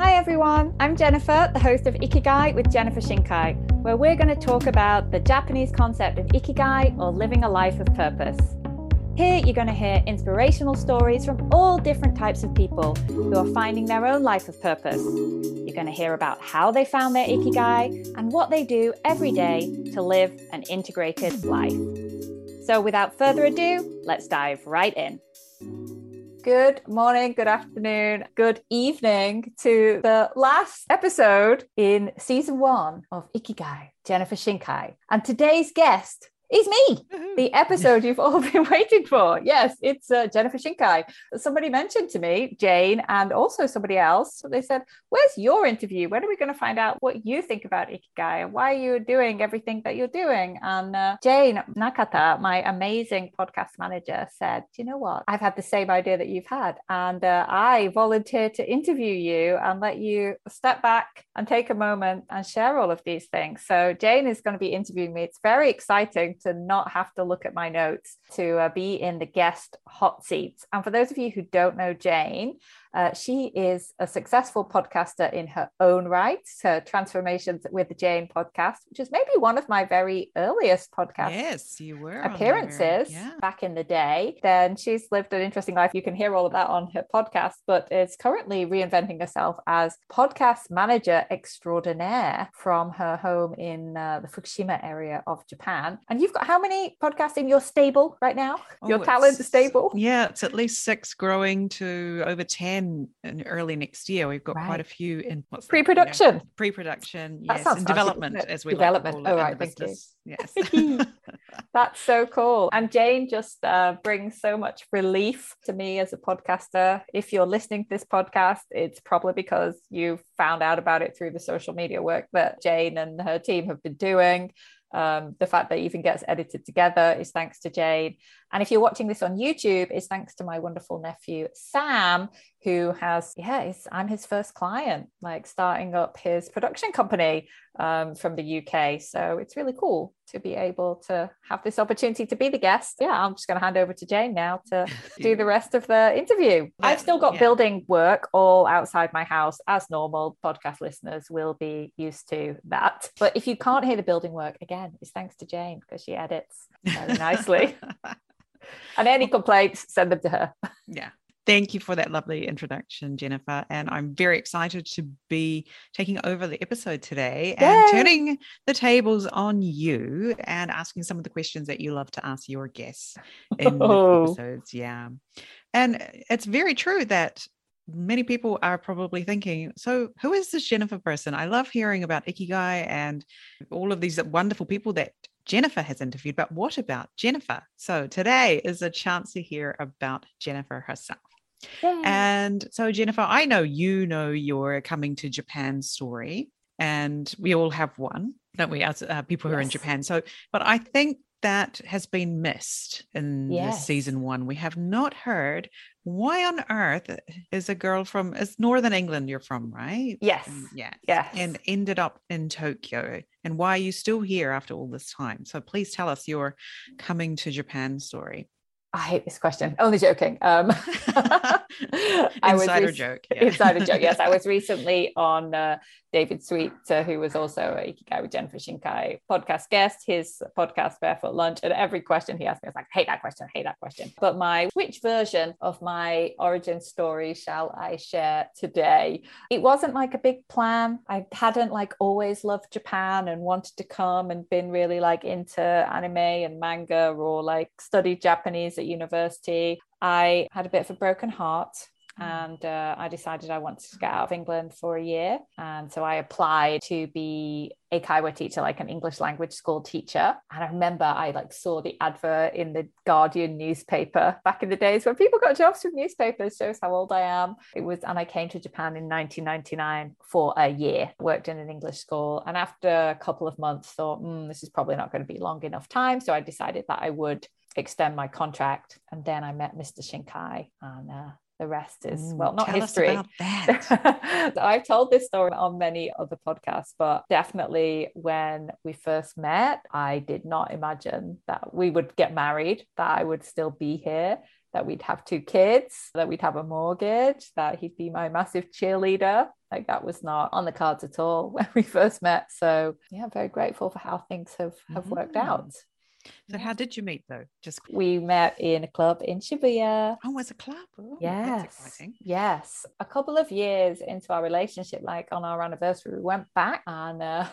Hi everyone, I'm Jennifer, the host of Ikigai with Jennifer Shinkai, where we're going to talk about the Japanese concept of Ikigai or living a life of purpose. Here you're going to hear inspirational stories from all different types of people who are finding their own life of purpose. You're going to hear about how they found their Ikigai and what they do every day to live an integrated life. So without further ado, let's dive right in. Good morning, good afternoon, good evening to the last episode in season one of Ikigai, Jennifer Shinkai. And today's guest is me, the episode you've all been waiting for. Yes, it's uh, Jennifer Shinkai. Somebody mentioned to me, Jane, and also somebody else. They said, Where's your interview? When are we going to find out what you think about Ikigai and why you're doing everything that you're doing? And uh, Jane Nakata, my amazing podcast manager, said, Do you know what? I've had the same idea that you've had. And uh, I volunteered to interview you and let you step back and take a moment and share all of these things. So Jane is going to be interviewing me. It's very exciting to not have to look at my notes to uh, be in the guest hot seats. And for those of you who don't know Jane, uh, she is a successful podcaster in her own right. Her Transformations with Jane podcast, which is maybe one of my very earliest podcast yes, you were appearances yeah. back in the day. Then she's lived an interesting life. You can hear all of that on her podcast, but is currently reinventing herself as podcast manager extraordinaire from her home in uh, the Fukushima area of Japan. And you've got how many podcasts in your stable right now? Oh, your talent stable? Yeah, it's at least six growing to over 10 in early next year. We've got right. quite a few in what's pre-production, you know, pre-production, yes, and development as we development. Like oh, right, thank business. you. Yes, that's so cool. And Jane just uh, brings so much relief to me as a podcaster. If you're listening to this podcast, it's probably because you found out about it through the social media work that Jane and her team have been doing. Um, the fact that it even gets edited together is thanks to Jane. And if you're watching this on YouTube, it's thanks to my wonderful nephew, Sam, who has, yeah, I'm his first client, like starting up his production company um, from the UK. So it's really cool to be able to have this opportunity to be the guest. Yeah, I'm just going to hand over to Jane now to do the rest of the interview. Yeah, I've still got yeah. building work all outside my house as normal. Podcast listeners will be used to that. But if you can't hear the building work, again, it's thanks to Jane because she edits very nicely. and any complaints, send them to her. Yeah. Thank you for that lovely introduction, Jennifer. And I'm very excited to be taking over the episode today Yay! and turning the tables on you and asking some of the questions that you love to ask your guests in oh. episodes. Yeah. And uh, it's very true that many people are probably thinking, so who is this Jennifer person? I love hearing about Ikigai and all of these wonderful people that Jennifer has interviewed, but what about Jennifer? So today is a chance to hear about Jennifer herself. Yay. And so, Jennifer, I know you know your coming to Japan story, and we all have one, don't we, as uh, people who yes. are in Japan? So, but I think that has been missed in yes. season one. We have not heard why on earth is a girl from is Northern England you're from, right? Yes. And, yeah. Yes. And ended up in Tokyo. And why are you still here after all this time? So please tell us your coming to Japan story. I hate this question. Only joking. Um, insider joke. Yeah. Insider joke. Yes, I was recently on uh, David Sweet, uh, who was also a Ikigai with Jennifer Shinkai podcast guest, his podcast Barefoot Lunch. And every question he asked me, I was like, hate that question, hate that question. But my which version of my origin story shall I share today? It wasn't like a big plan. I hadn't like always loved Japan and wanted to come and been really like into anime and manga or like studied Japanese at university. I had a bit of a broken heart. And uh, I decided I wanted to get out of England for a year. And so I applied to be a Kaiwa teacher, like an English language school teacher. And I remember I like saw the advert in the Guardian newspaper back in the days when people got jobs from newspapers, shows how old I am. It was, and I came to Japan in 1999 for a year, worked in an English school. And after a couple of months, thought, mm, this is probably not going to be long enough time. So I decided that I would extend my contract. And then I met Mr. Shinkai and uh, the rest is Ooh, well not history i've told this story on many other podcasts but definitely when we first met i did not imagine that we would get married that i would still be here that we'd have two kids, that we'd have a mortgage, that he'd be my massive cheerleader. Like that was not on the cards at all when we first met. So yeah, very grateful for how things have have mm-hmm. worked out. So how did you meet though? Just we met in a club in Shibuya. Oh, was a club. Oh, yes. Yes. A couple of years into our relationship, like on our anniversary, we went back and uh,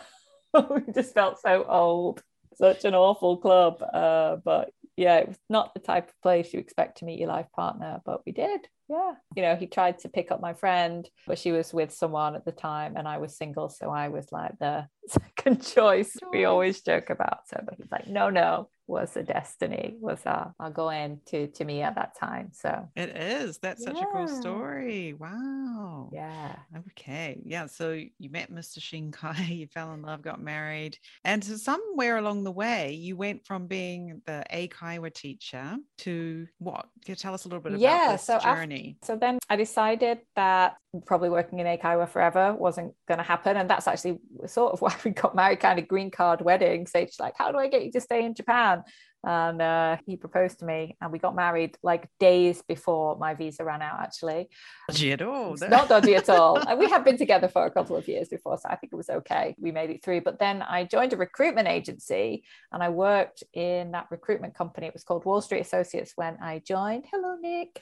we just felt so old. Such an awful club. Uh, but yeah, it was not the type of place you expect to meet your life partner, but we did. Yeah. You know, he tried to pick up my friend, but she was with someone at the time and I was single. So I was like the second choice we always joke about. So, but he's like, no, no, was a destiny was uh, a, I'll go in to to me at that time so it is that's yeah. such a cool story wow yeah okay yeah so you met Mr. Shinkai you fell in love got married and so somewhere along the way you went from being the Eikaiwa teacher to what can you tell us a little bit about yeah, this so journey after, so then I decided that probably working in Eikaiwa forever wasn't going to happen. And that's actually sort of why we got married kind of green card wedding. Stage like how do I get you to stay in Japan and uh, he proposed to me and we got married like days before my visa ran out actually. Dodgy at all not dodgy at all. And we had been together for a couple of years before so i think it was okay. We made it through. But then i joined a recruitment agency and i worked in that recruitment company. It was called wall street associates when i joined. Hello nick.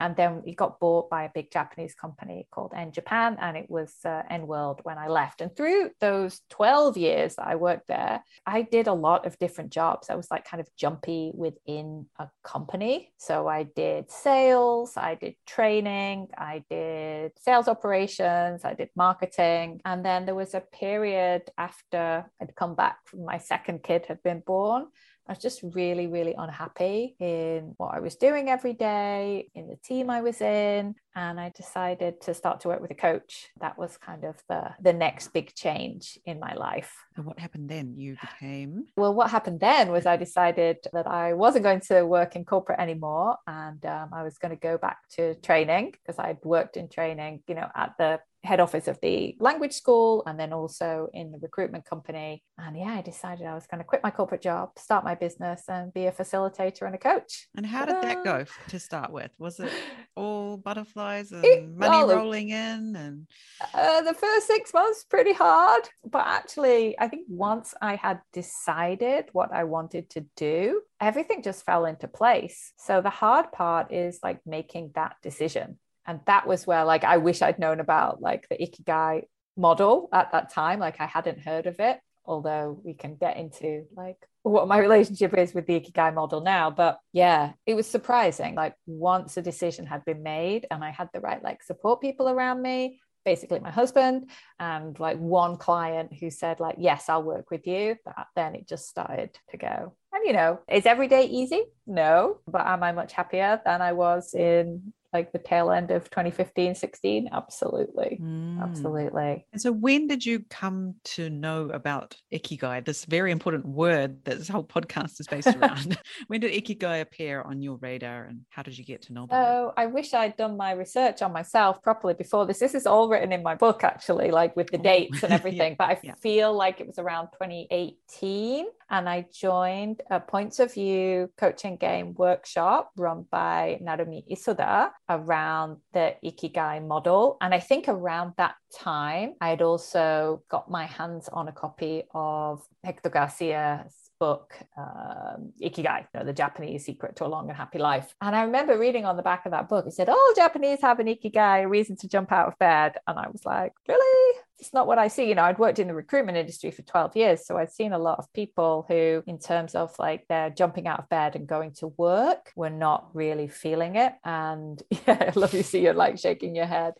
And then it got bought by a big japanese company called en japan and it was uh, en world when i left. And through those 12 years that i worked there i did a lot of different jobs. I was like kind of jumpy within a company. So I did sales, I did training, I did sales operations, I did marketing. And then there was a period after I'd come back from my second kid had been born I was just really, really unhappy in what I was doing every day, in the team I was in. And I decided to start to work with a coach. That was kind of the, the next big change in my life. And what happened then? You became? Well, what happened then was I decided that I wasn't going to work in corporate anymore. And um, I was going to go back to training because I'd worked in training, you know, at the head office of the language school and then also in the recruitment company. And yeah, I decided I was going to quit my corporate job, start my business, and be a facilitator and a coach. And how did that go to start with? Was it all butterflies and it, money well, rolling in? And uh, the first six months pretty hard, but actually, I think once I had decided what I wanted to do, everything just fell into place. So the hard part is like making that decision and that was where like i wish i'd known about like the ikigai model at that time. Like i hadn't heard of it although we can get into like what my relationship is with the ikigai model now. But yeah it was surprising. Like once a decision had been made and i had the right like support people around me basically my husband and like one client who said like yes i'll work with you that then it just started to go. And you know is every day easy? No. But am i much happier than i was in like the tail end of 2015 16 absolutely mm. absolutely and so when did you come to know about ikigai this very important word that this whole podcast is based around when did ikigai appear on your radar and how did you get to know about oh i wish i'd done my research on myself properly before this this is all written in my book actually like with the oh. dates and everything yeah. but i yeah. feel like it was around 2018 and I joined a Points of View coaching game workshop run by Narumi Isoda around the Ikigai model. And I think around that time, I had also got my hands on a copy of Hector Garcia's book, um, Ikigai, you know, the Japanese secret to a long and happy life. And I remember reading on the back of that book, it said, all Japanese have an Ikigai, a reason to jump out of bed. And I was like, really? It's not what I see. You know, I'd worked in the recruitment industry for 12 years. So I'd seen a lot of people who, in terms of like they're jumping out of bed and going to work, were not really feeling it. And yeah, I love you see you're like shaking your head.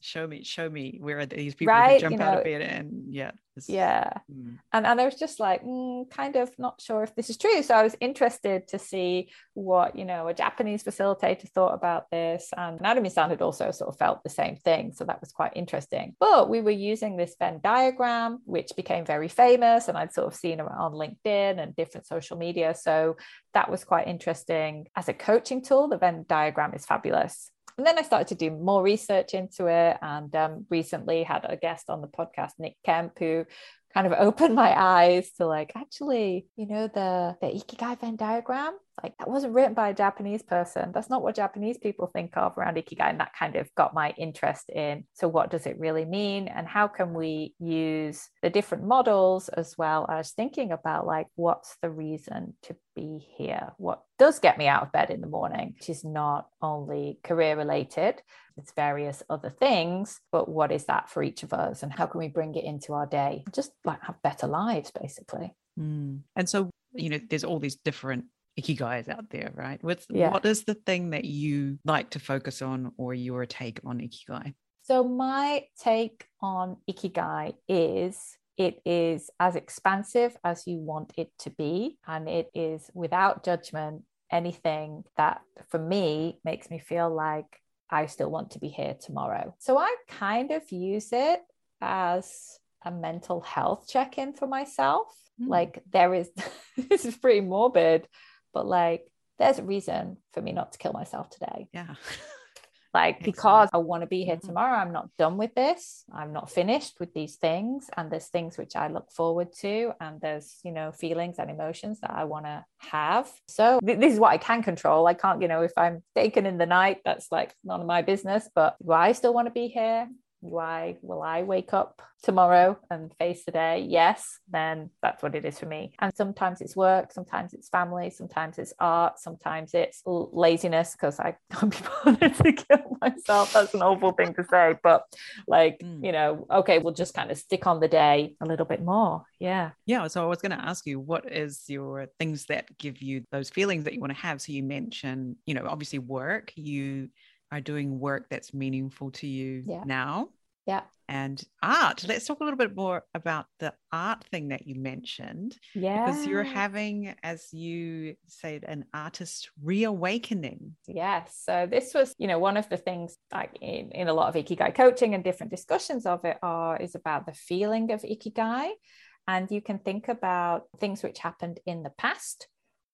Show me, show me where are these people right? who jump you know, out of bed and yeah. Yeah. Mm. And, and I was just like, mm, kind of not sure if this is true. So I was interested to see what, you know, a Japanese facilitator thought about this. And Narumi-san had also sort of felt the same thing. So that was quite interesting. But we were using this Venn diagram, which became very famous, and I'd sort of seen it on LinkedIn and different social media. So that was quite interesting. As a coaching tool, the Venn diagram is fabulous. And then I started to do more research into it, and um, recently had a guest on the podcast, Nick Kemp, who kind of opened my eyes to like actually you know the the ikigai venn diagram like that wasn't written by a Japanese person. That's not what Japanese people think of around Ikigai. And that kind of got my interest in so, what does it really mean? And how can we use the different models as well as thinking about like, what's the reason to be here? What does get me out of bed in the morning, which is not only career related, it's various other things, but what is that for each of us? And how can we bring it into our day? Just like have better lives, basically. Mm. And so, you know, there's all these different ikigais out there, right? What's yeah. what is the thing that you like to focus on or your take on ikigai? So my take on ikigai is it is as expansive as you want it to be and it is without judgment anything that for me makes me feel like I still want to be here tomorrow. So I kind of use it as a mental health check in for myself. Mm. Like, there is, this is pretty morbid, but like, there's a reason for me not to kill myself today. Yeah. like because I want to be here mm-hmm. tomorrow. I'm not done with this. I'm not finished with these things. And there's things which I look forward to. And there's, you know, feelings and emotions that I want to have. So th- this is what I can control. I can't, you know, if I'm taken in the night, that's like none of my business. But do I still want to be here? Why will I wake up tomorrow and face the day? Yes, then that's what it is for me. And sometimes it's work, sometimes it's family, sometimes it's art, sometimes it's laziness because I can't be bothered to kill myself. That's an awful thing to say, but like, mm. you know, okay, we'll just kind of stick on the day a little bit more. Yeah. Yeah. So I was going to ask you, what is your things that give you those feelings that you want to have? So you mentioned, you know, obviously work, you are doing work that's meaningful to you yeah. now. Yeah. And art. Let's talk a little bit more about the art thing that you mentioned. Yeah. Because you're having, as you said, an artist reawakening. Yes. So this was, you know, one of the things like in, in a lot of Ikigai coaching and different discussions of it are is about the feeling of Ikigai. And you can think about things which happened in the past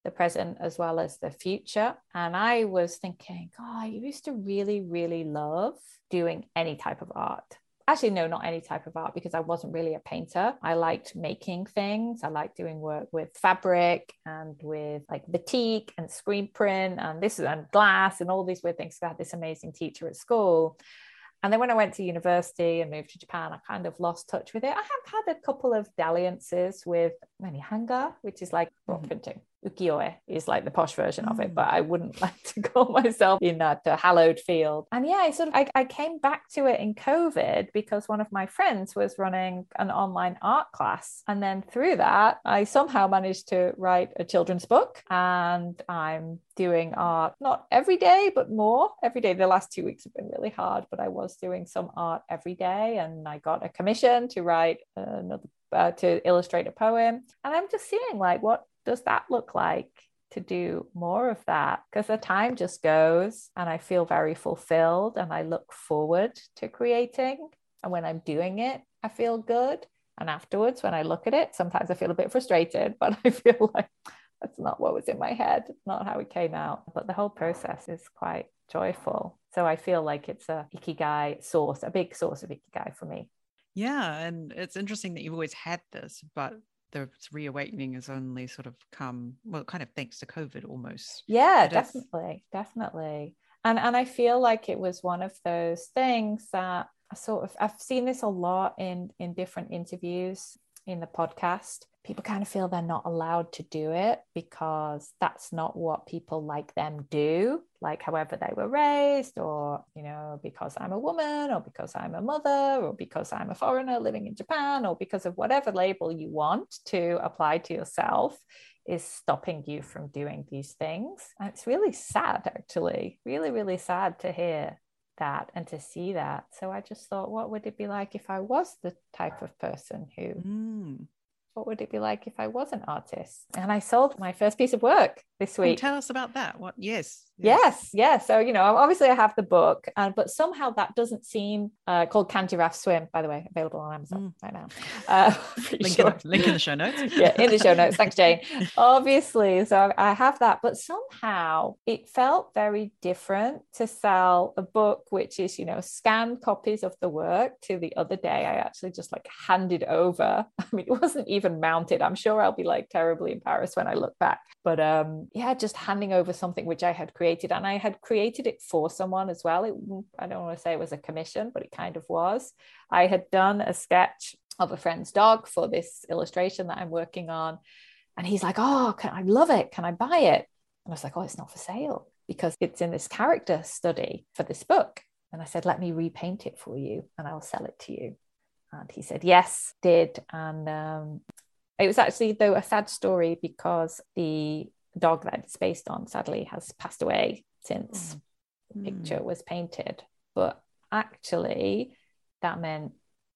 the present as well as the future. And I was thinking, God, I used to really, really love doing any type of art. Actually, no, not any type of art because I wasn't really a painter. I liked making things. I liked doing work with fabric and with like batik and screen print and this and glass and all these weird things. I had this amazing teacher at school. And then when I went to university and moved to Japan, I kind of lost touch with it. I have had a couple of dalliances with Manihanga, which is like rock mm-hmm. printing ukiyo-e is like the posh version mm. of it, but mm. I wouldn't like to call myself in that uh, hallowed field. And yeah, I sort of I, I came back to it in COVID because one of my friends was running an online art class, and then through that, I somehow managed to write a children's book, and I'm doing art not every day, but more every day. The last two weeks have been really hard, but I was doing some art every day, and I got a commission to write another uh, to illustrate a poem, and I'm just seeing like what does that look like to do more of that? Because the time just goes and I feel very fulfilled and I look forward to creating. And when I'm doing it, I feel good. And afterwards, when I look at it, sometimes I feel a bit frustrated, but I feel like that's not what was in my head, not how it came out. But the whole process is quite joyful. So I feel like it's a ikigai source, a big source of ikigai for me. Yeah. And it's interesting that you've always had this, but the reawakening has only sort of come well kind of thanks to covid almost. Yeah definitely definitely. And and i feel like it was one of those things that I sort of i've seen this a lot in in different interviews in the podcast people kind of feel they're not allowed to do it because that's not what people like them do like however they were raised or you know because i'm a woman or because i'm a mother or because i'm a foreigner living in japan or because of whatever label you want to apply to yourself is stopping you from doing these things. And it's really sad actually. Really really sad to hear that and to see that. So i just thought what would it be like if i was the type of person who mm what would it be like if I was an artist? And I sold my first piece of work this week. tell us about that. What? Yes. Yes. Yes. So you know, obviously I have the book, and but somehow that doesn't seem uh, called Can Giraffe Swim. By the way, available on Amazon mm. right now. Uh, link, sure. in, link in the show notes. yeah, in the show notes. Thanks, Jane. obviously, so I have that, but somehow it felt very different to sell a book which is you know scanned copies of the work. To the other day, I actually just like handed over. I mean, it wasn't even mounted. I'm sure I'll be like terribly embarrassed when I look back. But um, yeah, just handing over something which I had created, and I had created it for someone as well. It, I don't want to say it was a commission, but it kind of was. I had done a sketch of a friend's dog for this illustration that I'm working on, and he's like, "Oh, can, I love it. Can I buy it?" And I was like, "Oh, it's not for sale because it's in this character study for this book." And I said, "Let me repaint it for you, and I'll sell it to you." And he said, yes, did. And um, it was actually, though, a sad story because the dog that it's based on sadly has passed away since mm. the picture was painted. But actually, that meant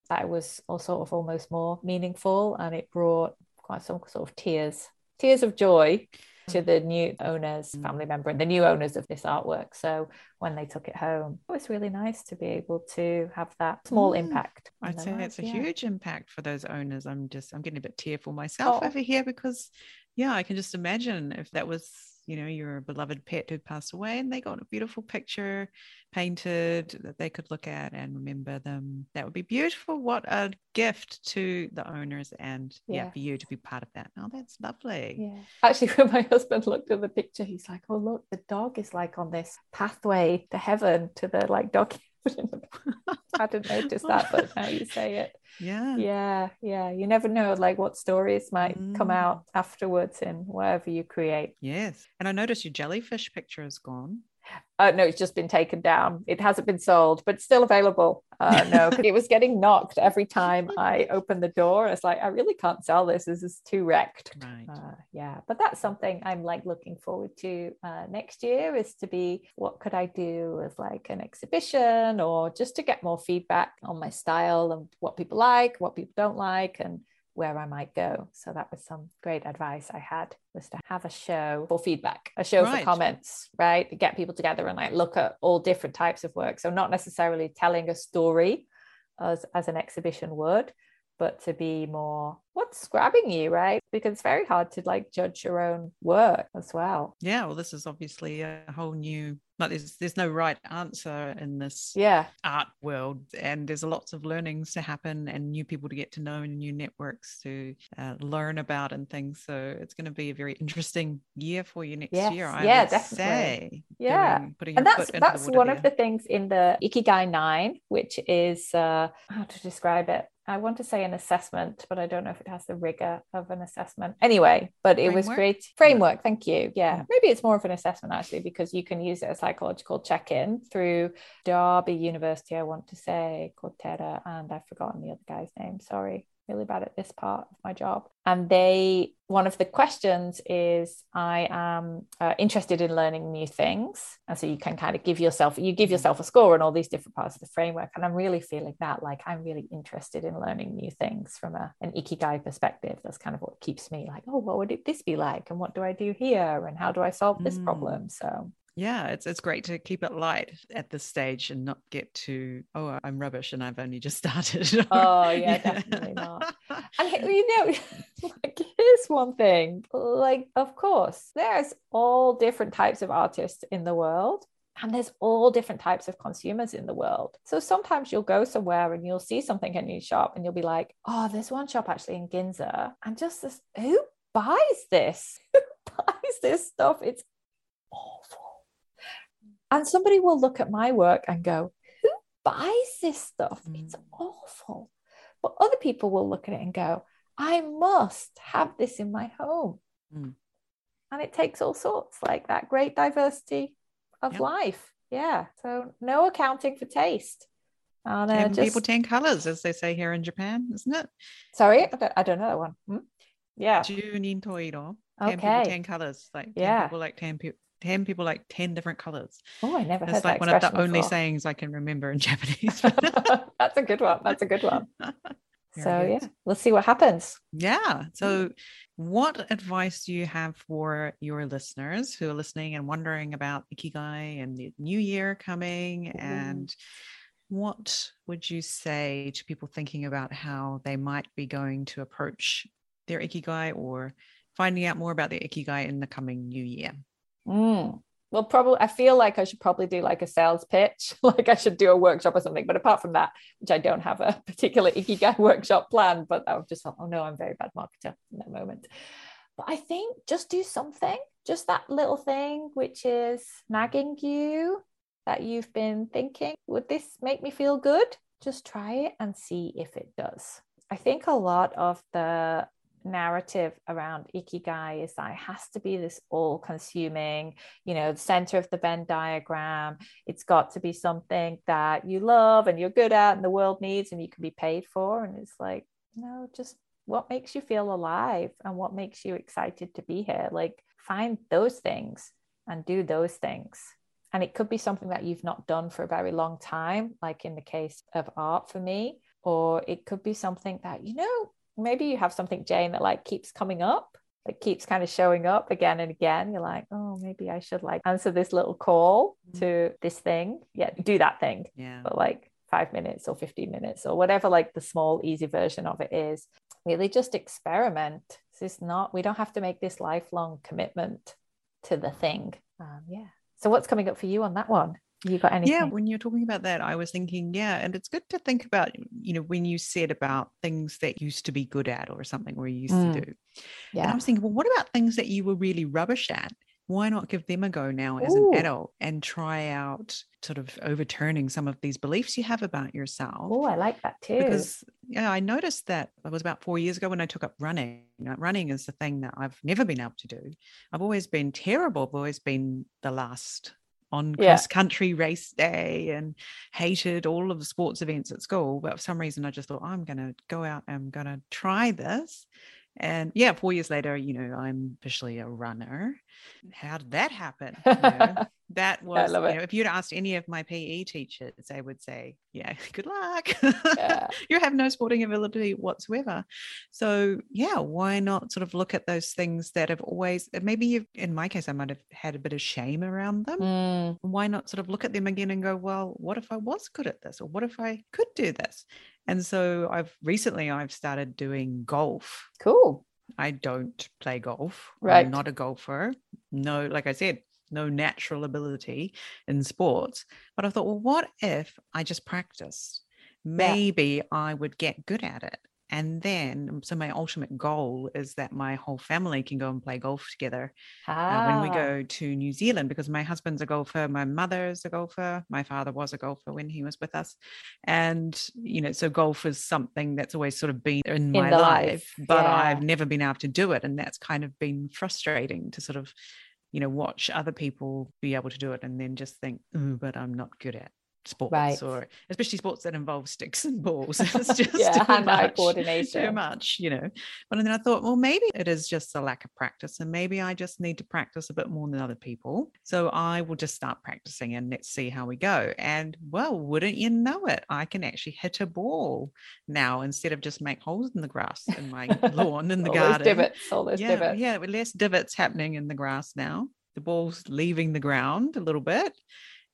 that it was all sort of almost more meaningful and it brought quite some sort of tears, tears of joy to the new owners, mm. family member, and the new owners of this artwork. So when they took it home, it was really nice to be able to have that small mm. impact. I'd say it's a yeah. huge impact for those owners. I'm just, I'm getting a bit tearful myself oh. over here because, yeah, I can just imagine if that was you know your beloved pet who passed away and they got a beautiful picture painted that they could look at and remember them. That would be beautiful. What a gift to the owners and yeah, yeah. for you to be part of that. Oh that's lovely. Yeah. Actually when my husband looked at the picture he's like oh look the dog is like on this pathway to heaven to the like dog I didn't notice that, but now you say it. Yeah. Yeah. Yeah. You never know like what stories might mm. come out afterwards in whatever you create. Yes. And I noticed your jellyfish picture is gone. Uh, no, it's just been taken down. It hasn't been sold, but still available. Uh, no, it was getting knocked every time I opened the door. It's like I really can't sell this. This is too wrecked. Right. Uh, yeah, but that's something I'm like looking forward to uh, next year. Is to be what could I do as like an exhibition or just to get more feedback on my style and what people like, what people don't like, and where I might go. So that was some great advice I had was to have a show for feedback, a show right. for comments, right? Get people together and like look at all different types of work. So not necessarily telling a story as, as an exhibition would, but to be more what's grabbing you, right? Because it's very hard to like judge your own work as well. Yeah, well, this is obviously a whole new like there's there's no right answer in this yeah art world and there's lots of learnings to happen and new people to get to know and new networks to uh, learn about and things so it's going to be a very interesting year for you next yes. year I yeah definitely say, yeah doing, and that's that's one there. of the things in the ikigai 9 which is uh how to describe it I want to say an assessment, but I don't know if it has the rigor of an assessment. Anyway, but it framework? was great framework. Thank you. Yeah. yeah. Maybe it's more of an assessment actually, because you can use it as psychological check-in through Derby University, I want to say, Terra, and I've forgotten the other guy's name. Sorry really bad at this part of my job. And they, one of the questions is, I am uh, interested in learning new things. And so you can kind of give yourself, you give yourself a score on all these different parts of the framework. And I'm really feeling that, like, I'm really interested in learning new things from a, an ikigai perspective. That's kind of what keeps me like, oh, what would it, this be like? And what do I do here? And how do I solve this mm. problem? So yeah it's it's great to keep it light at this stage and not get to oh i'm rubbish and i've only just started oh yeah, yeah, definitely not and you know like here's one thing like of course there's all different types of artists in the world and there's all different types of consumers in the world. So sometimes you'll go somewhere and you'll see something in your shop and you'll be like, oh, there's one shop actually in Ginza. And just this, who buys this? Who buys this stuff? It's awful. And somebody will look at my work and go, Who buys this stuff? Mm. It's awful. But other people will look at it and go, I must have this in my home. Mm. And it takes all sorts like that great diversity of yep. life. Yeah. So no accounting for taste. And, uh, just... people, 10 colors, as they say here in Japan, isn't it? Sorry, I don't, I don't know that one. Hmm? Yeah. Junin toiro. 10 people, 10 colors. Like 10 yeah. people like 10 people 10 people like 10 different colors. Oh, I never That's heard like one of the only sayings I can remember in Japanese. That's a good one. That's a good one. so yeah, let's see what happens. Yeah. So what advice do you have for your listeners who are listening and wondering about Ikigai and the new year coming mm. and what would you say to people thinking about how they might be going to approach their Ikigai or finding out more about their Ikigai in the coming new year? Mm. well, probably I feel like I should probably do like a sales pitch, like I should do a workshop or something. But apart from that, which I don't have a particular Ikigai workshop plan, but I've just thought, oh no, I'm very bad marketer in that moment. But I think just do something, just that little thing which is nagging you that you've been thinking, would this make me feel good? Just try it and see if it does. I think a lot of the narrative around ikigai is that it has to be this all consuming you know the center of the venn diagram. It's got to be something that you love and you're good at and the world needs and you can be paid for. And it's like no just what makes you feel alive and what makes you excited to be here? Like find those things and do those things. And it could be something that you've not done for a very long time like in the case of art for me or it could be something that you know maybe you have something jane that like keeps coming up like keeps kind of showing up again and again. You're like oh maybe i should like answer this little call mm-hmm. to this thing. Yeah do that thing yeah. but like five minutes or 15 minutes or whatever like the small easy version of it is. Really just experiment. This is not we don't have to make this lifelong commitment to the thing. Um, yeah. So what's coming up for you on that one you got anything? Yeah, when you're talking about that, I was thinking, yeah, and it's good to think about, you know, when you said about things that used to be good at or something we used mm. to do. Yeah. And I was thinking, well, what about things that you were really rubbish at? Why not give them a go now as Ooh. an adult and try out sort of overturning some of these beliefs you have about yourself? Oh, I like that too. Because yeah, I noticed that it was about four years ago when I took up running. Running is the thing that I've never been able to do. I've always been terrible. I've always been the last on cross country race day and hated all of the sports events at school. But for some reason, I just thought, I'm going to go out and I'm going to try this. And yeah, four years later, you know, I'm officially a runner. How did that happen? You know, that was, you know, if you'd asked any of my PE teachers, they would say, yeah, good luck. Yeah. you have no sporting ability whatsoever. So yeah, why not sort of look at those things that have always, maybe you've, in my case, I might have had a bit of shame around them. Mm. Why not sort of look at them again and go, well, what if I was good at this? Or what if I could do this? And so I've recently I've started doing golf. Cool. I don't play golf. Right. I'm not a golfer. No, like I said, no natural ability in sports. But I thought, well, what if I just practiced? Maybe yeah. I would get good at it. And then, so my ultimate goal is that my whole family can go and play golf together ah. uh, when we ah. go to New Zealand because my husband's a golfer, my mother is a golfer, my father was a golfer when he was with us. And, you know, so golf is something that's always sort of been in, in my life, life, but yeah. I've never been able to do it. And that's kind of been frustrating to sort of, you know, watch other people be able to do it and then just think, but I'm not good at sports right. or especially sports that involve sticks and balls. It's just yeah, too much, coordination. Too much, you know. But then I thought, well, maybe it is just a lack of practice, and maybe I just need to practice a bit more than other people. So I will just start practicing and let's see how we go. And well, wouldn't you know it? I can actually hit a ball now instead of just make holes in the grass in my lawn in the all garden. Those divots, all those yeah, divots. Yeah, with less divots happening in the grass now. The ball's leaving the ground a little bit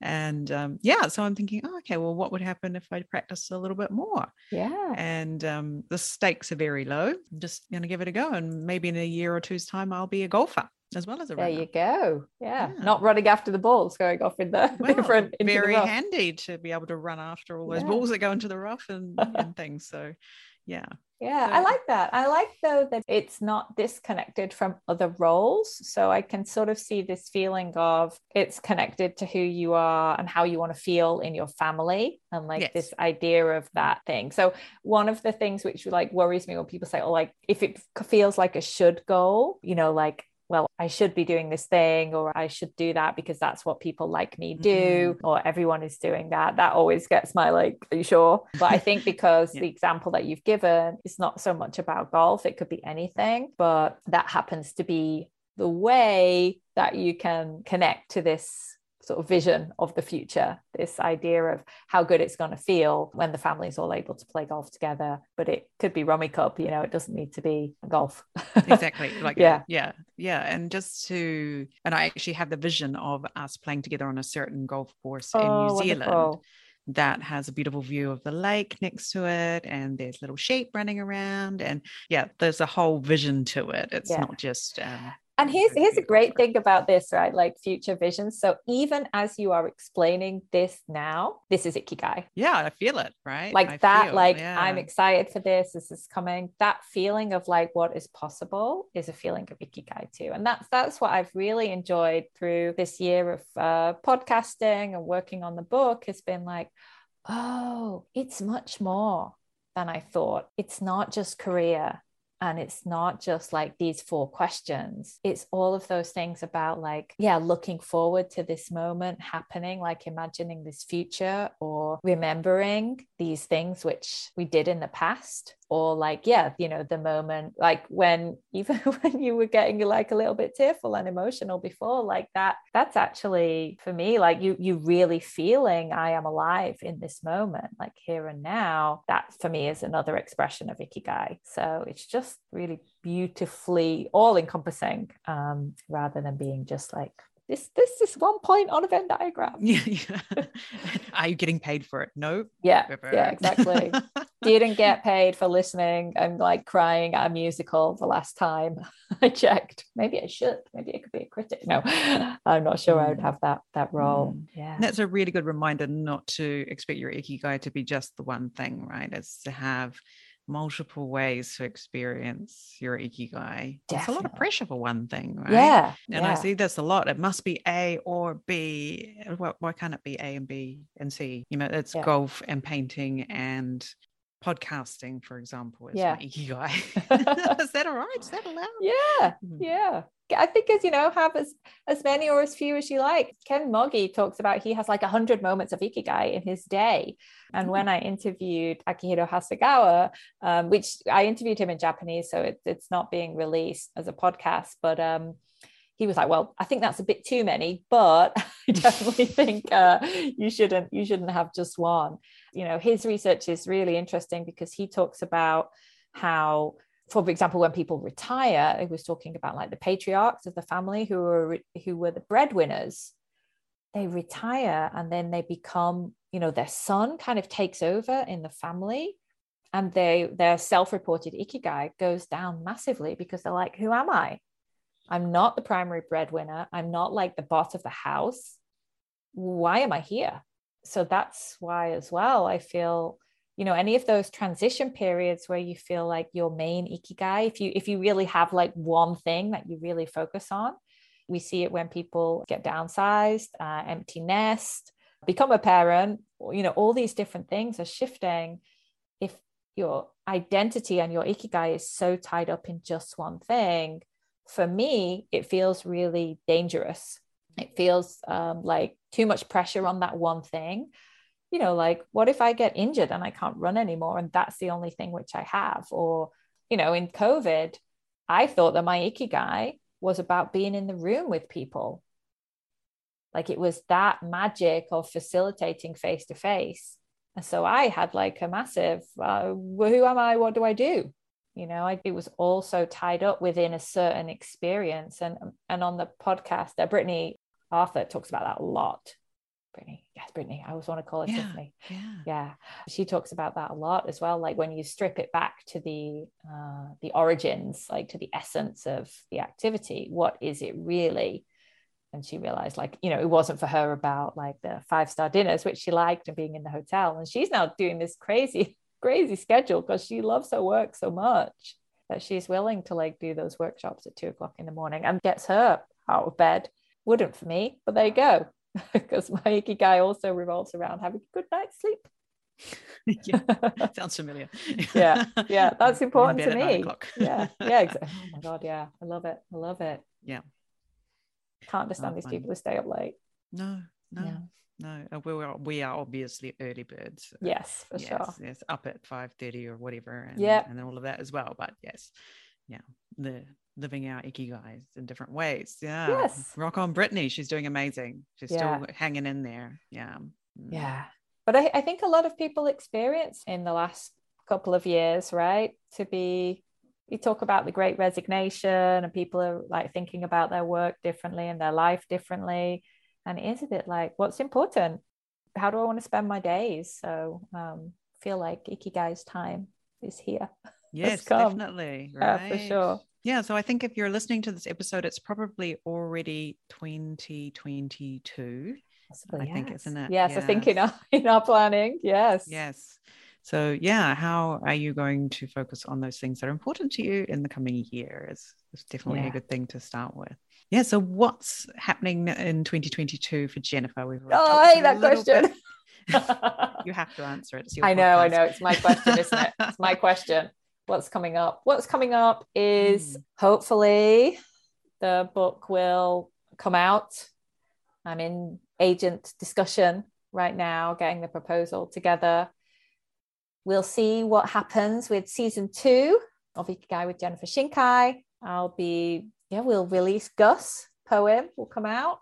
and um, yeah so i'm thinking oh, okay well what would happen if i practice a little bit more yeah and um, the stakes are very low i'm just going to give it a go and maybe in a year or two's time i'll be a golfer as well as a runner. there you go yeah. yeah. not running after the balls going off in the well, different very the handy to be able to run after all those yeah. balls that go into the rough and, and things so yeah yeah, so, I like that. I like though that it's not disconnected from other roles. So I can sort of see this feeling of it's connected to who you are and how you want to feel in your family and like yes. this idea of that thing. So one of the things which like worries me when people say, oh, like if it feels like a should goal, you know, like well, I should be doing this thing or I should do that because that's what people like me do mm-hmm. or everyone is doing that. That always gets my like, are you sure? But I think because yeah. the example that you've given is not so much about golf, it could be anything, but that happens to be the way that you can connect to this sort of vision of the future this idea of how good it's going to feel when the family's all able to play golf together but it could be Rummikub you know it doesn't need to be golf exactly like yeah yeah yeah and just to and i actually have the vision of us playing together on a certain golf course oh, in new wonderful. zealand that has a beautiful view of the lake next to it and there's little sheep running around and yeah there's a whole vision to it it's yeah. not just um, and here's here's a great thing about this right? Like future visions so even as you are explaining this now this is ikigai yeah i feel it right? Like I that feel, like yeah. i'm excited for this. This is coming. That feeling of like what is possible is a feeling of ikigai too. And that's that's what i've really enjoyed through this year of uh, podcasting and working on the book has been like oh it's much more than i thought. It's not just career and it's not just like these four questions. It's all of those things about like yeah looking forward to this moment happening like imagining this future or remembering these things which we did in the past or like yeah you know the moment like when even when you were getting like a little bit tearful and emotional before like that that's actually for me like you you really feeling i am alive in this moment like here and now that for me is another expression of ikigai so it's just really beautifully all encompassing um rather than being just like this this is one point on a Venn diagram. Yeah, yeah. Are you getting paid for it? No. Yeah, yeah, exactly. Didn't get paid for listening. I'm like crying at a musical the last time I checked. Maybe I should. Maybe I could be a critic. No, I'm not sure I would mm. have that that role. Mm. Yeah, and that's a really good reminder not to expect your ikigai to be just the one thing, right? It's to have multiple ways to experience your ikigai. Definitely. It's a lot of pressure for one thing, right? Yeah. And yeah. I see this a lot. It must be A or B. Why, why can't it be A and B and C? You know, it's yeah. golf and painting and podcasting, for example, is yeah. my ikigai. is that all right? Is that allowed? Yeah. Hmm. Yeah. I think as you know, have as as many or as few as you like. Ken Mogi talks about he has like a hundred moments of ikigai in his day. And when I interviewed Akihiro Hasegawa, um, which I interviewed him in Japanese, so it, it's not being released as a podcast, but um, he was like, "Well, I think that's a bit too many, but I definitely think uh, you shouldn't you shouldn't have just one." You know, his research is really interesting because he talks about how for example, when people retire, he was talking about like the patriarchs of the family who were who were the breadwinners. They retire and then they become, you know, their son kind of takes over in the family, and they their self-reported ikigai goes down massively because they're like, who am I? I'm not the primary breadwinner. I'm not like the boss of the house. Why am I here? So that's why as well I feel you know any of those transition periods where you feel like your main ikigai if you if you really have like one thing that you really focus on we see it when people get downsized uh, empty nest become a parent you know all these different things are shifting. If your identity and your ikigai is so tied up in just one thing for me it feels really dangerous it feels um, like too much pressure on that one thing you know, like what if I get injured and I can't run anymore and that's the only thing which I have? Or, you know, in COVID, I thought that my ikigai was about being in the room with people. Like it was that magic of facilitating face to face. And so I had like a massive, uh, who am I? What do I do? You know, I, it was also tied up within a certain experience. And, and on the podcast, uh, Brittany Arthur talks about that a lot Brittany. Yes, Brittany. I always want to call her yeah, Tiffany. Yeah. Yeah. She talks about that a lot as well. Like when you strip it back to the uh, the origins, like to the essence of the activity, what is it really? And she realized, like, you know, it wasn't for her about like the five star dinners, which she liked, and being in the hotel. And she's now doing this crazy, crazy schedule because she loves her work so much that she's willing to like do those workshops at two o'clock in the morning and gets her out of bed. Wouldn't for me, but there you go because my ikigai also revolves around having a good night's sleep. yeah, sounds familiar. yeah, yeah, that's important to me. yeah, yeah, exactly. Oh my god, yeah, I love it. I love it. Yeah, can't understand oh, these fun. people who stay up late. No, no. Yeah. No, uh, we are we are obviously early birds. Yes, for yes, sure. Yes, up at five thirty or whatever, and, yeah, and all of that as well. But yes, yeah, the living our ikigais in different ways. Yeah. Yes. Rock on Brittany. She's doing amazing. She's yeah. still hanging in there. Yeah. Mm. Yeah. But I, I think a lot of people experience in the last couple of years, right? To be you talk about the great resignation and people are like thinking about their work differently and their life differently. And it is a bit like, what's important? How do I want to spend my days? So um feel like Ikigai's time is here. Yes, definitely. Right. Yeah, for sure. Yeah. So I think if you're listening to this episode, it's probably already 2022. Possibly, I yes. think, isn't it? Yes, yes, I think in our in our planning. Yes. Yes. So yeah, how are you going to focus on those things that are important to you in the coming year? Is, is definitely yeah. a good thing to start with. Yeah. So what's happening in 2022 for Jennifer? We've oh, I hate that question. you have to answer it. I know, podcast. I know. It's my question, isn't it? It's my question. What's coming up? What's coming up is mm. hopefully the book will come out. I'm in agent discussion right now, getting the proposal together. We'll see what happens with season two of Ikigai with Jennifer Shinkai. I'll be, yeah, we'll release Gus poem will come out.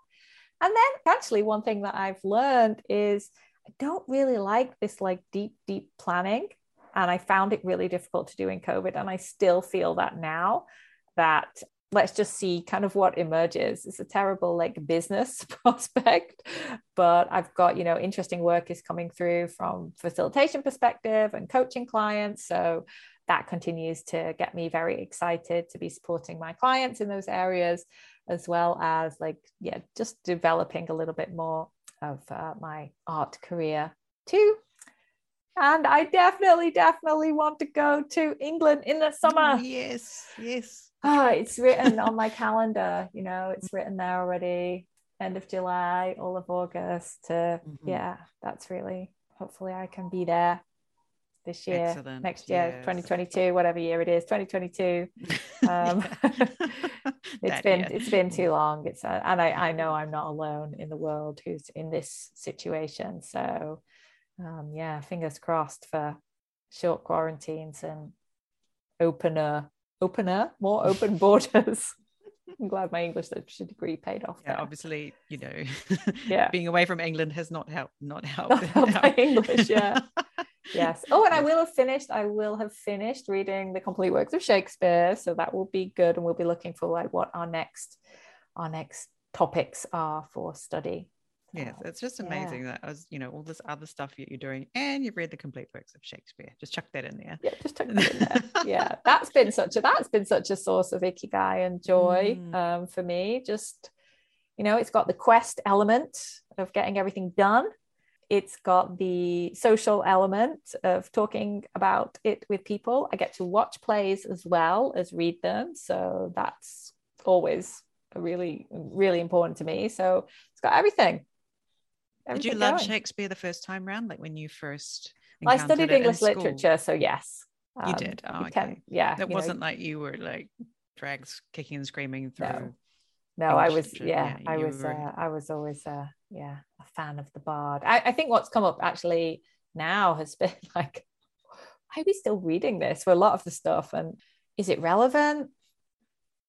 And then actually one thing that I've learned is I don't really like this like deep, deep planning. And I found it really difficult to do in COVID. And I still feel that now that let's just see kind of what emerges. It's a terrible like business prospect, but I've got, you know, interesting work is coming through from facilitation perspective and coaching clients. So that continues to get me very excited to be supporting my clients in those areas as well as like yeah just developing a little bit more of uh, my art career too. And I definitely, definitely want to go to England in the summer. Yes, yes. Oh, it's written on my calendar, you know, it's written there already. End of July, all of August. Uh, mm-hmm. Yeah, that's really, hopefully, I can be there this year, Excellent. next year, yes. 2022, whatever year it is, 2022. Um, it's been year. it's been too long. It's uh, and I I know I'm not alone in the world who's in this situation. So um, yeah, fingers crossed for short quarantines and opener opener more open borders. I'm glad my English literature degree paid off. Yeah, there. obviously, you know, yeah, being away from England has not helped. Not helped. Not helped my English. Yeah, yes. Oh, and I will have finished. I will have finished reading the complete works of Shakespeare, so that will be good, and we'll be looking for like what our next, our next topics are for study. Yes, it's just amazing yeah. that I was, you know, all this other stuff that you're doing, and you've read the complete works of Shakespeare. Just chuck that in there. Yeah, just chuck that in there. yeah, that's been such a that's been such a source of ikigai and joy mm. um, for me. Just, you know, it's got the quest element of getting everything done, it's got the social element of talking about it with people. I get to watch plays as well as read them. So that's always really, really important to me. So it's got everything. Did you love going. Shakespeare the first time round, like when you first? I studied English literature, so yes. Um, you did. Oh, okay. Can, yeah. It wasn't know. like you were like drags kicking and screaming through. No no i was yeah, yeah i was were... uh, i was always uh yeah a fan of the bard I, I think what's come up actually now has been like why are we still reading this for a lot of the stuff and is it relevant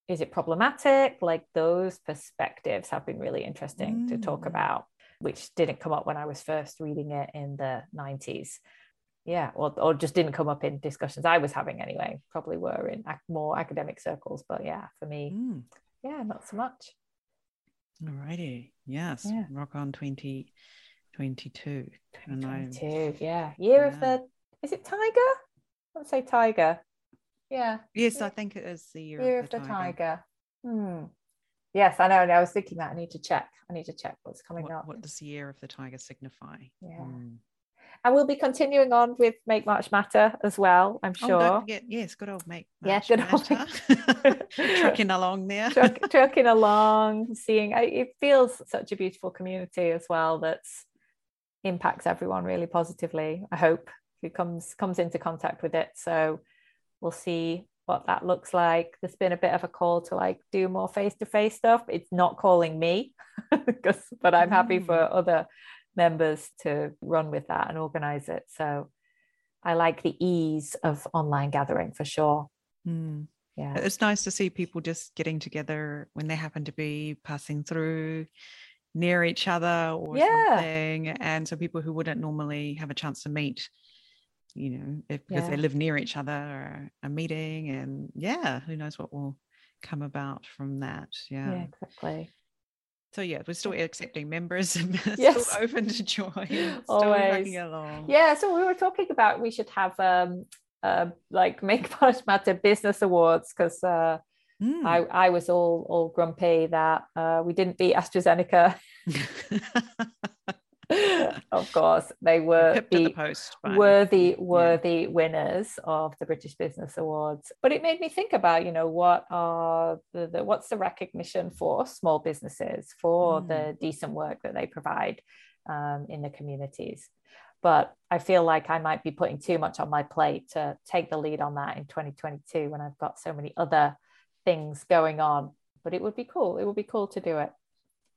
is it problematic like those perspectives have been really interesting mm. to talk mm. about which didn't come up when i was first reading it in the 90s yeah or, or just didn't come up in discussions i was having anyway probably were in more academic circles but yeah for me mm yeah, not so much. Alrighty. Yes. Yeah. Rock on 2022. 2022. Yeah. Year yeah. of the, is it Tiger? Let's say Tiger. Yeah. Yes, I think it is the year, year of the, of the tiger. tiger. Hmm. Yes, I know. And I was thinking that I need to check. I need to check what's coming what, up. What does the year of the tiger signify? Yeah. Hmm. And we'll be continuing on with Make March Matter as well, I'm sure. Oh, forget, yes, good old Make March yeah, good Matter. trucking along there. Truck, trucking along, seeing, it feels such a beautiful community as well that's impacts everyone really positively, I hope, who comes comes into contact with it. So we'll see what that looks like. There's been a bit of a call to like do more face-to-face stuff. It's not calling me because but I'm happy for mm. other members to run with that and organize it. So I like the ease of online gathering for sure. Mm. Yeah. It's nice to see people just getting together when they happen to be passing through near each other or yeah. something. And so people who wouldn't normally have a chance to meet, you know, if, because yeah. they live near each other or a meeting. And yeah, who knows what will come about from that. Yeah. Yeah, exactly. So yeah, we're still accepting members and yes. still open to join. Still Always. along. Yeah. So we were talking about we should have um uh, like Make Polish Matter Business Awards because uh, mm. I, I was all all grumpy that uh, we didn't beat AstraZeneca. Of course, they were the, post, worthy, worthy yeah. winners of the British Business Awards. But it made me think about, you know, what are the, the what's the recognition for small businesses for mm. the decent work that they provide um, in the communities. But I feel like I might be putting too much on my plate to take the lead on that in 2022 when I've got so many other things going on. But it would be cool. It would be cool to do it.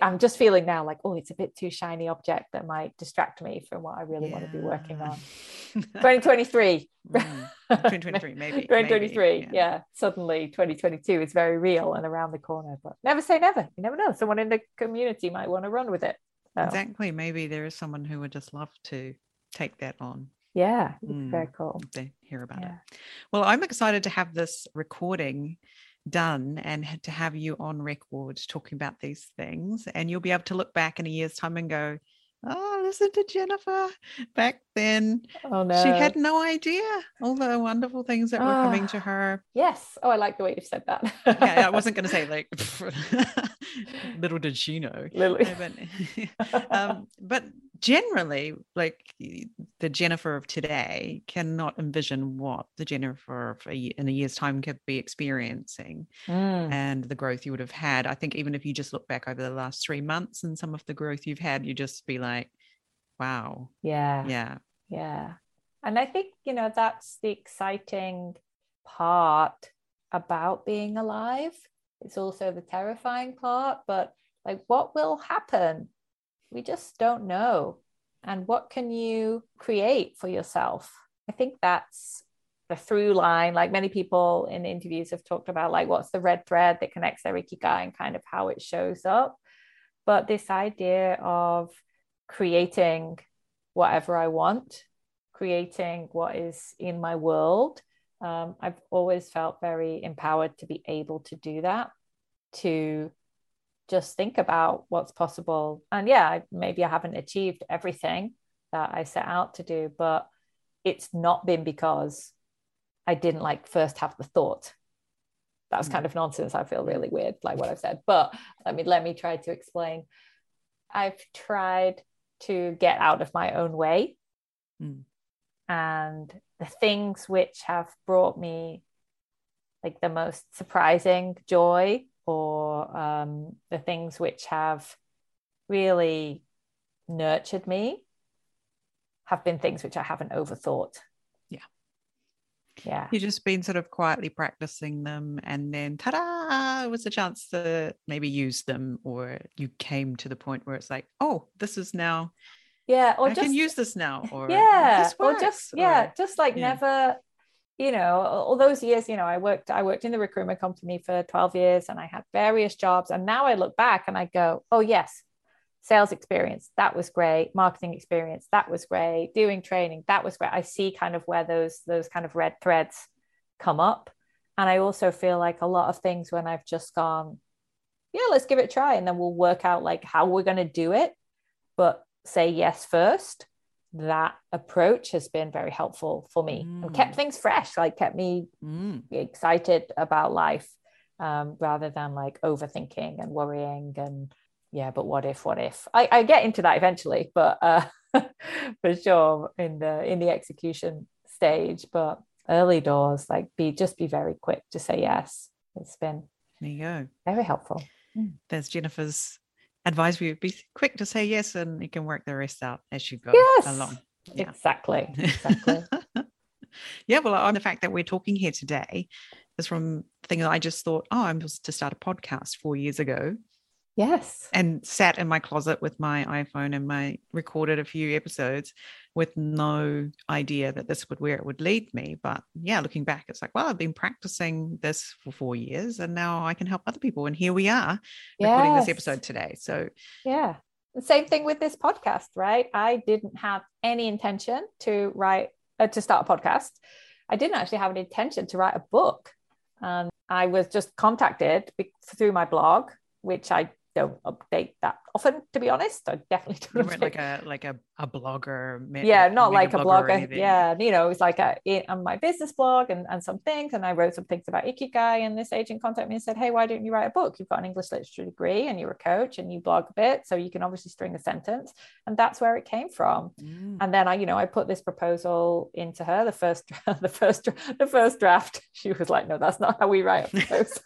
I'm just feeling now like, oh, it's a bit too shiny object that might distract me from what I really yeah. want to be working on. 2023. mm. 2023, maybe. 2023. Maybe. Yeah. yeah. Suddenly 2022 is very real and around the corner. But never say never. You never know. Someone in the community might want to run with it. So. Exactly. Maybe there is someone who would just love to take that on. Yeah, mm. very cool. They hear about yeah. it. Well, I'm excited to have this recording done and to have you on record talking about these things. And you'll be able to look back in a year's time and go, oh, listen to Jennifer back then. Oh, no. She had no idea all the wonderful things that were coming to her. Yes. Oh, I like the way you said that. yeah, I wasn't going to say like, little did she know. Little. but, um, but generally like the jennifer of today cannot envision what the jennifer of a, in a year's time could be experiencing mm. and the growth you would have had i think even if you just look back over the last three months and some of the growth you've had you just be like wow yeah yeah yeah and i think you know that's the exciting part about being alive it's also the terrifying part but like what will happen we just don't know. And what can you create for yourself? I think that's the through line. Like many people in interviews have talked about, like, what's the red thread that connects their Ikigai and kind of how it shows up. But this idea of creating whatever I want, creating what is in my world, um, I've always felt very empowered to be able to do that, to just think about what's possible. And yeah, maybe I haven't achieved everything that I set out to do, but it's not been because I didn't like first have the thought. That's mm. kind of nonsense. I feel really weird, like what I've said. But let me let me try to explain. I've tried to get out of my own way. Mm. And the things which have brought me like the most surprising joy or um, the things which have really nurtured me have been things which I haven't overthought. Yeah. Yeah. You've just been sort of quietly practicing them and then ta da, it was a chance to maybe use them, or you came to the point where it's like, oh, this is now. Yeah. Or I just, can use this now. Or yeah. Or just, yeah, or, just like yeah. never you know all those years you know i worked i worked in the recruitment company for 12 years and i had various jobs and now i look back and i go oh yes sales experience that was great marketing experience that was great doing training that was great i see kind of where those those kind of red threads come up and i also feel like a lot of things when i've just gone yeah let's give it a try and then we'll work out like how we're going to do it but say yes first that approach has been very helpful for me mm. and kept things fresh like kept me mm. excited about life um, rather than like overthinking and worrying and yeah but what if what if i, I get into that eventually but uh, for sure in the in the execution stage but early doors like be just be very quick to say yes it's been there you go very helpful mm. there's jennifer's advise you be quick to say yes and you can work the rest out as you go yes, along. Yeah. Exactly. Exactly. yeah. Well, on the fact that we're talking here today is from the thing that I just thought, oh, I'm supposed to start a podcast four years ago. Yes. And sat in my closet with my iPhone and my recorded a few episodes with no idea that this would where it would lead me. But yeah, looking back, it's like, well, I've been practicing this for four years and now I can help other people. And here we are yes. recording this episode today. So yeah. The same thing with this podcast, right? I didn't have any intention to write uh, to start a podcast. I didn't actually have an intention to write a book. And I was just contacted through my blog which I don't update that often, to be honest. I definitely don't. You weren't like a like a, a blogger. Yeah, not like a blogger. Yeah, you know, it's like a, it, on my business blog and, and some things, and I wrote some things about Ikigai. And this agent contacted me and said, "Hey, why don't you write a book? You've got an English literature degree, and you're a coach, and you blog a bit, so you can obviously string a sentence." And that's where it came from. Mm. And then I, you know, I put this proposal into her. The first, the first, the first draft. She was like, "No, that's not how we write a proposal."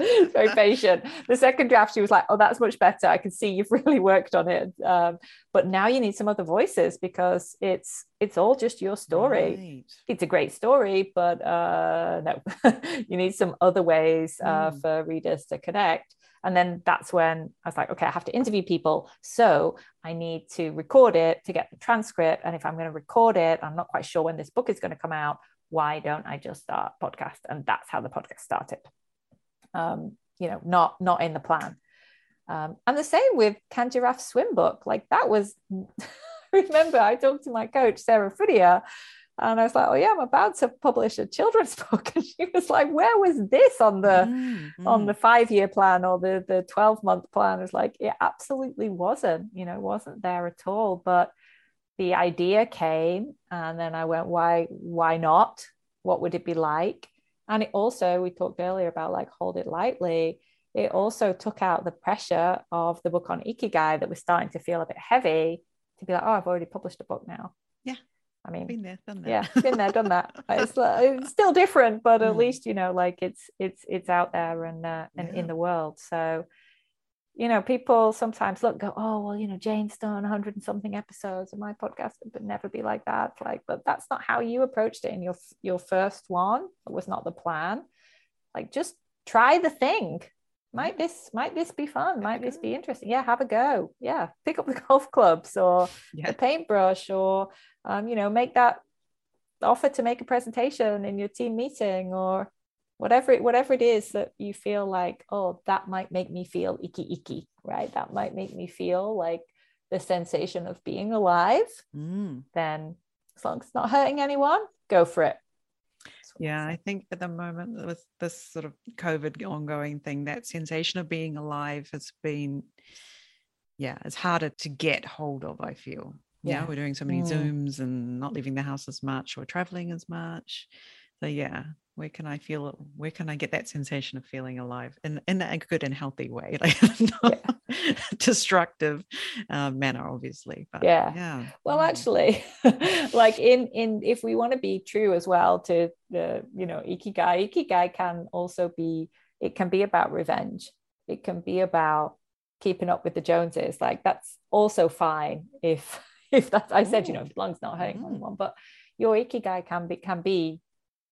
very patient. The second draft, she was like, "Oh, that's much better. I can see you've really worked on it." Um, but now you need some other voices because it's it's all just your story. Right. It's a great story, but uh, no, you need some other ways uh, mm. for readers to connect. And then that's when I was like, okay, I have to interview people. So I need to record it to get the transcript. And if I'm going to record it, I'm not quite sure when this book is going to come out. Why don't I just start podcast? And that's how the podcast started um, you know, not not in the plan. Um, and the same with Can Swim book. Like that was, remember, I talked to my coach, Sarah Fudia, and I was like, oh yeah, I'm about to publish a children's book. And she was like, where was this on the mm-hmm. on the five-year plan or the the 12-month plan? It's like, it absolutely wasn't, you know, wasn't there at all. But the idea came and then I went, why, why not? What would it be like? And it also, we talked earlier about like hold it lightly. It also took out the pressure of the book on Ikigai that was starting to feel a bit heavy to be like, oh, I've already published a book now. Yeah. I mean, been there, done that. Yeah, been there, done that. It's, it's still different, but at mm. least you know, like it's it's it's out there and uh, and yeah. in the world. So you know, people sometimes look, go, oh, well, you know, Jane's done 100 and something episodes of my podcast, but never be like that. Like, but that's not how you approached it in your your first one. It was not the plan. Like, just try the thing. Might this might this be fun? Might this be interesting? Yeah, have a go. Yeah, pick up the golf clubs or yeah. the paintbrush, or um, you know, make that offer to make a presentation in your team meeting, or whatever it, whatever it is that you feel like oh that might make me feel icky icky right? That might make me feel like the sensation of being alive. Mm. then as long as it's not hurting anyone go for it. Yeah i think at the moment with this sort of covid ongoing thing that sensation of being alive has been yeah it's harder to get hold of i feel. Yeah, we're doing so many mm. zooms and not leaving the house as much or traveling as much. So yeah where can I feel it? Where can I get that sensation of feeling alive in, in a good and healthy way, like not yeah. destructive uh, manner, obviously. But yeah. yeah. Well, actually, like in in if we want to be true as well to the you know ikigai, ikigai can also be it can be about revenge. It can be about keeping up with the Joneses. Like that's also fine if if that I said you know if lungs not hurting mm. anyone, but your ikigai can be can be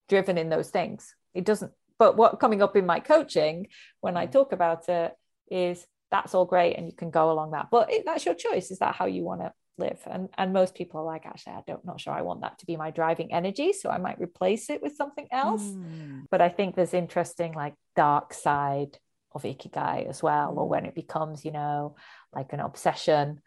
driven in those things. It doesn't, but what coming up in my coaching when I mm. talk about it is that's all great and you can go along that. But it, that's your choice. Is that how you want to live? And and most people are like, actually, I don't not sure I want that to be my driving energy. So I might replace it with something else. Mm. But I think there's interesting like dark side of ikigai as well, or when it becomes, you know, like an obsession.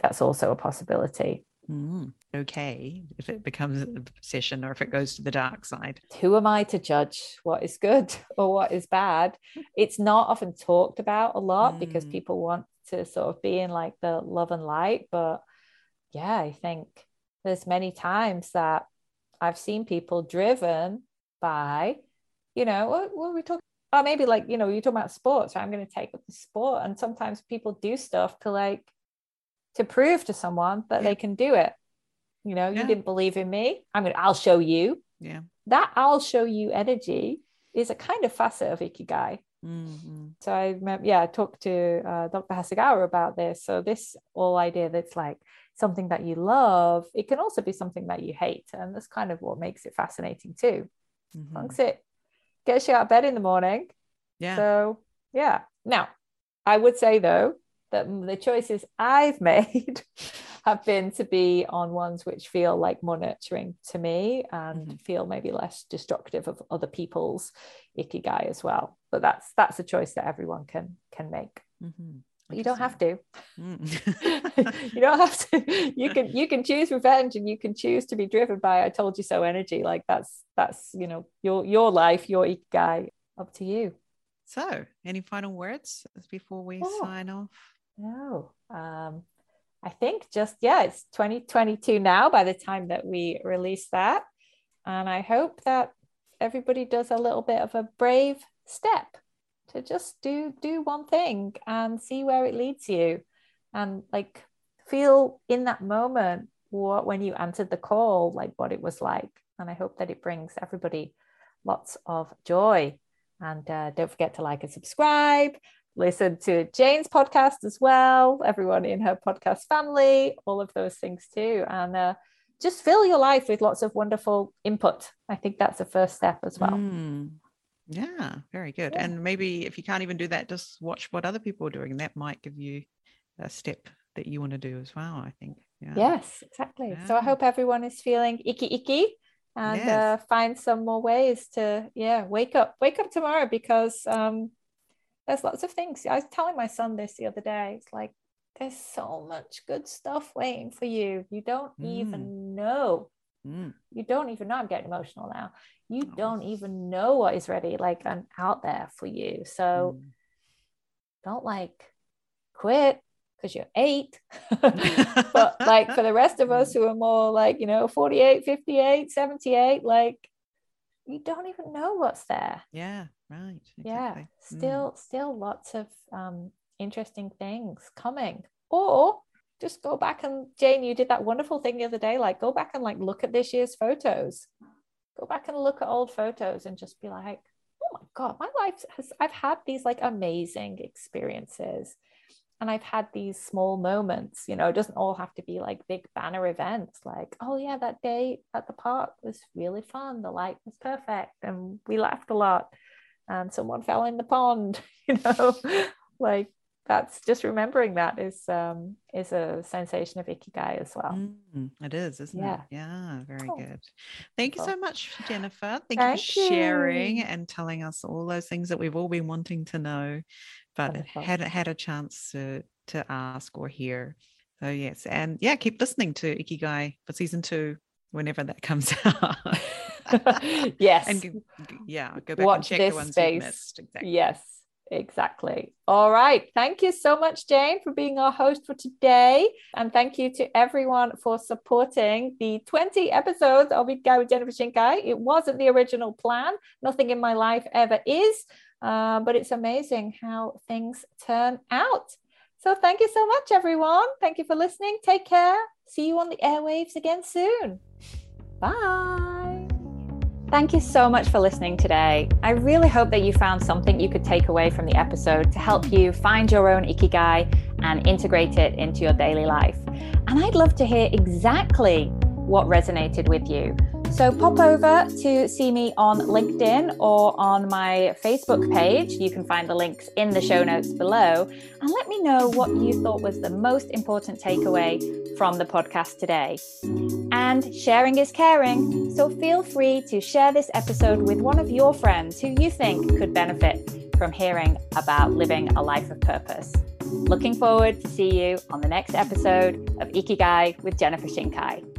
That's also a possibility. Mm, okay, if it becomes an obsession or if it goes to the dark side. Who am I to judge what is good or what is bad? It's not often talked about a lot mm. because people want to sort of be in like the love and light. But yeah, I think there's many times that I've seen people driven by, you know, what, what are we talking Oh, maybe like, you know, you're talking about sports, right? I'm going to take up the sport. And sometimes people do stuff to like to prove to someone that yeah. they can do it. You know, yeah. you didn't believe in me. I'm gonna I'll show you. Yeah. That I'll show you energy is a kind of facet of Ikigai. Mm-hmm. So I remember, yeah, I talked to uh, Dr. Hasegawa about this. So this whole idea that's like something that you love, it can also be something that you hate. And that's kind of what makes it fascinating too. Mm-hmm. As it gets you out of bed in the morning. Yeah. So yeah. Now, I would say though, that the choices I've made have been to be on ones which feel like more nurturing to me and mm-hmm. feel maybe less destructive of other people's ikigai as well. But that's that's a choice that everyone can can make. Mm-hmm. You don't have to. Mm. you don't have to. You can you can choose revenge and you can choose to be driven by I told you so energy. Like that's that's you know your your life, your ikigai. Up to you. So, any final words before we oh, sign off? No. Um, I think just, yeah, it's 2022 now by the time that we release that. And I hope that everybody does a little bit of a brave step to just do do one thing and see where it leads you. And like feel in that moment what when you answered the call like what it was like. And i hope that it brings everybody lots of joy. And uh, don't forget to like and subscribe listen to jane's podcast as well everyone in her podcast family all of those things too and uh, just fill your life with lots of wonderful input i think that's the first step as well mm. Yeah, very good. Yeah. And maybe if you can't even do that, just watch what other people are doing. That might give you a step that you want to do as well, I think. Yeah. Yes, exactly. Yeah. So I hope everyone is feeling icky icky and yes. uh, find some more ways to, yeah, wake up, wake up tomorrow because um, there's lots of things. I was telling my son this the other day. It's like, there's so much good stuff waiting for you. You don't mm. even know. Mm. You don't even know. I'm getting emotional now you oh. don't even know what is ready like and out there for you so mm. don't like quit because you're eight but like for the rest of us who are more like you know 48 58 78 like you don't even know what's there yeah right exactly. yeah still mm. still lots of um interesting things coming or just go back and jane you did that wonderful thing the other day like go back and like look at this year's photos go back and look at old photos and just be like, oh my God, my life has, I've had these like amazing experiences. And I've had these small moments, you know, it doesn't all have to be like big banner events like, oh yeah, that day at the park was really fun. The light was perfect and we laughed a lot. And someone fell in the pond, you know, like that's just remembering that is um is a sensation of ikigai as well. Mm, it is isn't yeah. it? Yeah. Very cool. good. Thank you so much jennifer. Thank, thank you for sharing you. and telling us all those things that we've all been wanting to know but hadn't had a chance to to ask or hear. So yes and yeah keep listening to ikigai for season two whenever that comes out yes and yeah go back Watch and check the ones space. you missed exactly yes Exactly. All right. Thank you so much, Jane, for being our host for today. And thank you to everyone for supporting the 20 episodes of Ikigai with Jennifer Shinkai. It wasn't the original plan. Nothing in my life ever is. Uh, but it's amazing how things turn out. So thank you so much, everyone. Thank you for listening. Take care. See you on the airwaves again soon. Bye. Thank you so much for listening today. I really hope that you found something you could take away from the episode to help you find your own ikigai and integrate it into your daily life. And I'd love to hear exactly what resonated with you. So pop over to see me on LinkedIn or on my Facebook page. You can find the links in the show notes below. And let me know what you thought was the most important takeaway from the podcast today. And sharing is caring. So feel free to share this episode with one of your friends who you think could benefit from hearing about living a life of purpose. Looking forward to see you on the next episode of Ikigai with Jennifer Shinkai.